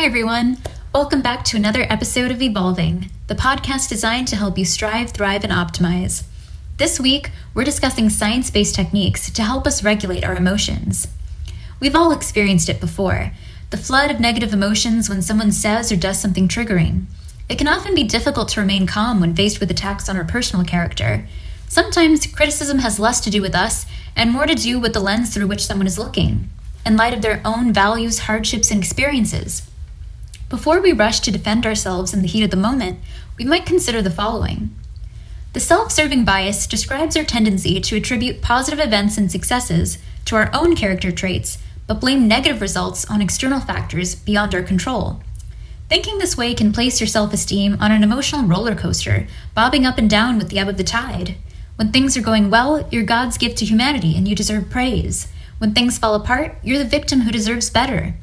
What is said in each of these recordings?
Hi, everyone. Welcome back to another episode of Evolving, the podcast designed to help you strive, thrive, and optimize. This week, we're discussing science based techniques to help us regulate our emotions. We've all experienced it before the flood of negative emotions when someone says or does something triggering. It can often be difficult to remain calm when faced with attacks on our personal character. Sometimes criticism has less to do with us and more to do with the lens through which someone is looking, in light of their own values, hardships, and experiences. Before we rush to defend ourselves in the heat of the moment, we might consider the following. The self serving bias describes our tendency to attribute positive events and successes to our own character traits, but blame negative results on external factors beyond our control. Thinking this way can place your self esteem on an emotional roller coaster, bobbing up and down with the ebb of the tide. When things are going well, you're God's gift to humanity and you deserve praise. When things fall apart, you're the victim who deserves better.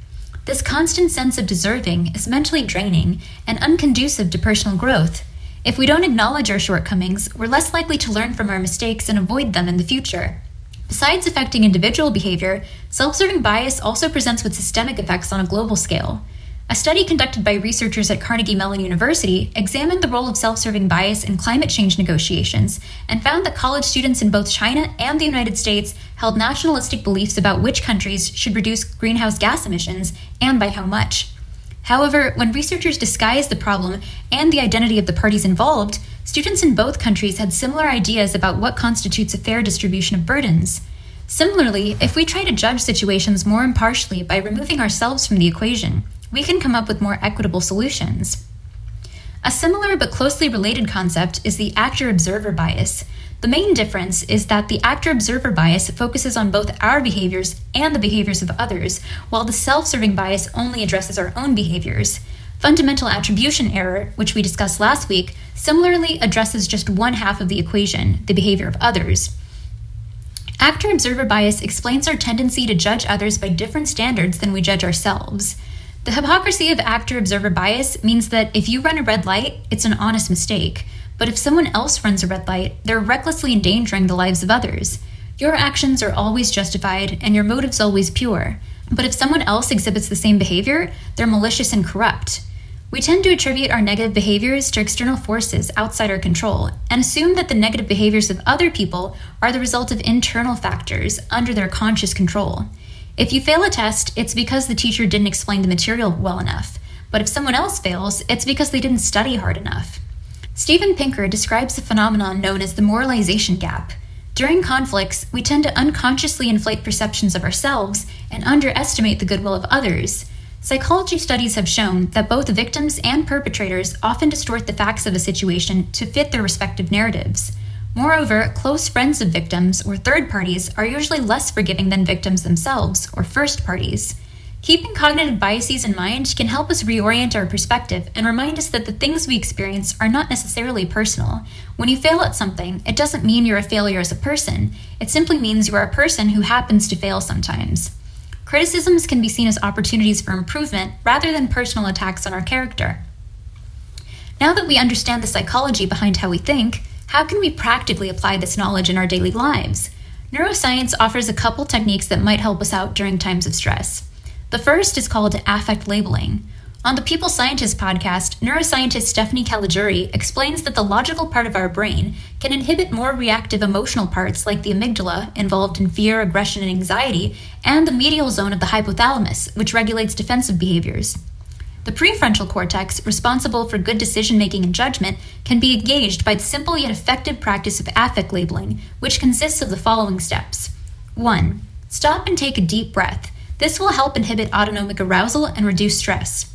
This constant sense of deserving is mentally draining and unconducive to personal growth. If we don't acknowledge our shortcomings, we're less likely to learn from our mistakes and avoid them in the future. Besides affecting individual behavior, self serving bias also presents with systemic effects on a global scale. A study conducted by researchers at Carnegie Mellon University examined the role of self serving bias in climate change negotiations and found that college students in both China and the United States held nationalistic beliefs about which countries should reduce greenhouse gas emissions and by how much. However, when researchers disguised the problem and the identity of the parties involved, students in both countries had similar ideas about what constitutes a fair distribution of burdens. Similarly, if we try to judge situations more impartially by removing ourselves from the equation, we can come up with more equitable solutions. A similar but closely related concept is the actor observer bias. The main difference is that the actor observer bias focuses on both our behaviors and the behaviors of others, while the self serving bias only addresses our own behaviors. Fundamental attribution error, which we discussed last week, similarly addresses just one half of the equation, the behavior of others. Actor observer bias explains our tendency to judge others by different standards than we judge ourselves. The hypocrisy of actor observer bias means that if you run a red light, it's an honest mistake. But if someone else runs a red light, they're recklessly endangering the lives of others. Your actions are always justified and your motives always pure. But if someone else exhibits the same behavior, they're malicious and corrupt. We tend to attribute our negative behaviors to external forces outside our control and assume that the negative behaviors of other people are the result of internal factors under their conscious control. If you fail a test, it's because the teacher didn't explain the material well enough. But if someone else fails, it's because they didn't study hard enough. Steven Pinker describes the phenomenon known as the moralization gap. During conflicts, we tend to unconsciously inflate perceptions of ourselves and underestimate the goodwill of others. Psychology studies have shown that both victims and perpetrators often distort the facts of a situation to fit their respective narratives. Moreover, close friends of victims or third parties are usually less forgiving than victims themselves or first parties. Keeping cognitive biases in mind can help us reorient our perspective and remind us that the things we experience are not necessarily personal. When you fail at something, it doesn't mean you're a failure as a person, it simply means you are a person who happens to fail sometimes. Criticisms can be seen as opportunities for improvement rather than personal attacks on our character. Now that we understand the psychology behind how we think, how can we practically apply this knowledge in our daily lives? Neuroscience offers a couple techniques that might help us out during times of stress. The first is called affect labeling. On the People Scientist podcast, neuroscientist Stephanie Caligiuri explains that the logical part of our brain can inhibit more reactive emotional parts like the amygdala, involved in fear, aggression, and anxiety, and the medial zone of the hypothalamus, which regulates defensive behaviors. The prefrontal cortex, responsible for good decision making and judgment, can be engaged by the simple yet effective practice of affect labeling, which consists of the following steps 1. Stop and take a deep breath. This will help inhibit autonomic arousal and reduce stress.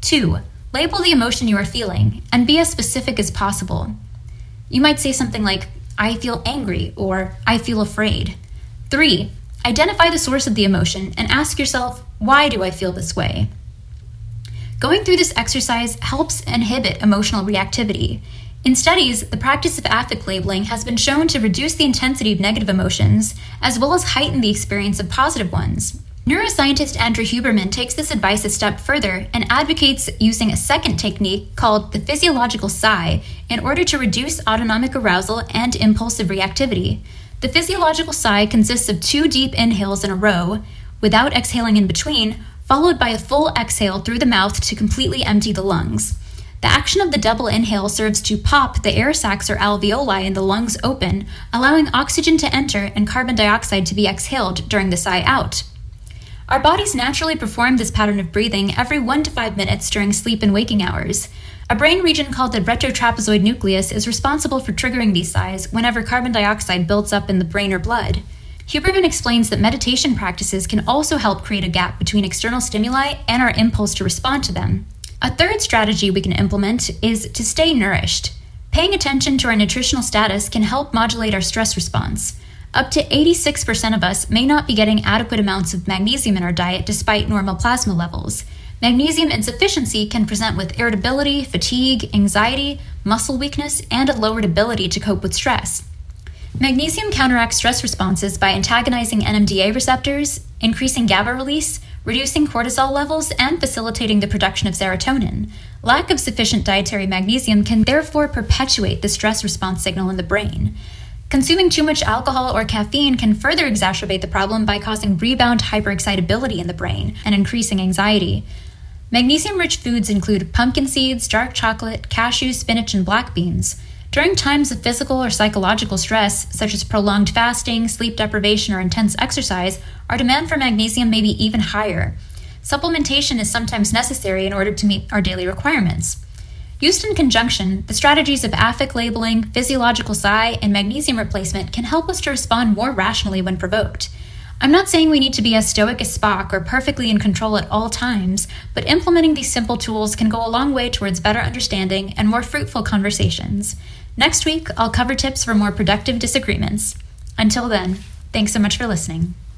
2. Label the emotion you are feeling and be as specific as possible. You might say something like, I feel angry or I feel afraid. 3. Identify the source of the emotion and ask yourself, why do I feel this way? Going through this exercise helps inhibit emotional reactivity. In studies, the practice of affect labeling has been shown to reduce the intensity of negative emotions, as well as heighten the experience of positive ones. Neuroscientist Andrew Huberman takes this advice a step further and advocates using a second technique called the physiological sigh in order to reduce autonomic arousal and impulsive reactivity. The physiological sigh consists of two deep inhales in a row, without exhaling in between, followed by a full exhale through the mouth to completely empty the lungs. The action of the double inhale serves to pop the air sacs or alveoli in the lungs open, allowing oxygen to enter and carbon dioxide to be exhaled during the sigh out. Our bodies naturally perform this pattern of breathing every 1 to 5 minutes during sleep and waking hours. A brain region called the retrotrapezoid nucleus is responsible for triggering these sighs whenever carbon dioxide builds up in the brain or blood. Huberman explains that meditation practices can also help create a gap between external stimuli and our impulse to respond to them. A third strategy we can implement is to stay nourished. Paying attention to our nutritional status can help modulate our stress response. Up to 86% of us may not be getting adequate amounts of magnesium in our diet despite normal plasma levels. Magnesium insufficiency can present with irritability, fatigue, anxiety, muscle weakness, and a lowered ability to cope with stress. Magnesium counteracts stress responses by antagonizing NMDA receptors, increasing GABA release, reducing cortisol levels, and facilitating the production of serotonin. Lack of sufficient dietary magnesium can therefore perpetuate the stress response signal in the brain. Consuming too much alcohol or caffeine can further exacerbate the problem by causing rebound hyperexcitability in the brain and increasing anxiety. Magnesium rich foods include pumpkin seeds, dark chocolate, cashews, spinach, and black beans. During times of physical or psychological stress, such as prolonged fasting, sleep deprivation, or intense exercise, our demand for magnesium may be even higher. Supplementation is sometimes necessary in order to meet our daily requirements. Used in conjunction, the strategies of affect labeling, physiological sigh, and magnesium replacement can help us to respond more rationally when provoked. I'm not saying we need to be as stoic as Spock or perfectly in control at all times, but implementing these simple tools can go a long way towards better understanding and more fruitful conversations. Next week, I'll cover tips for more productive disagreements. Until then, thanks so much for listening.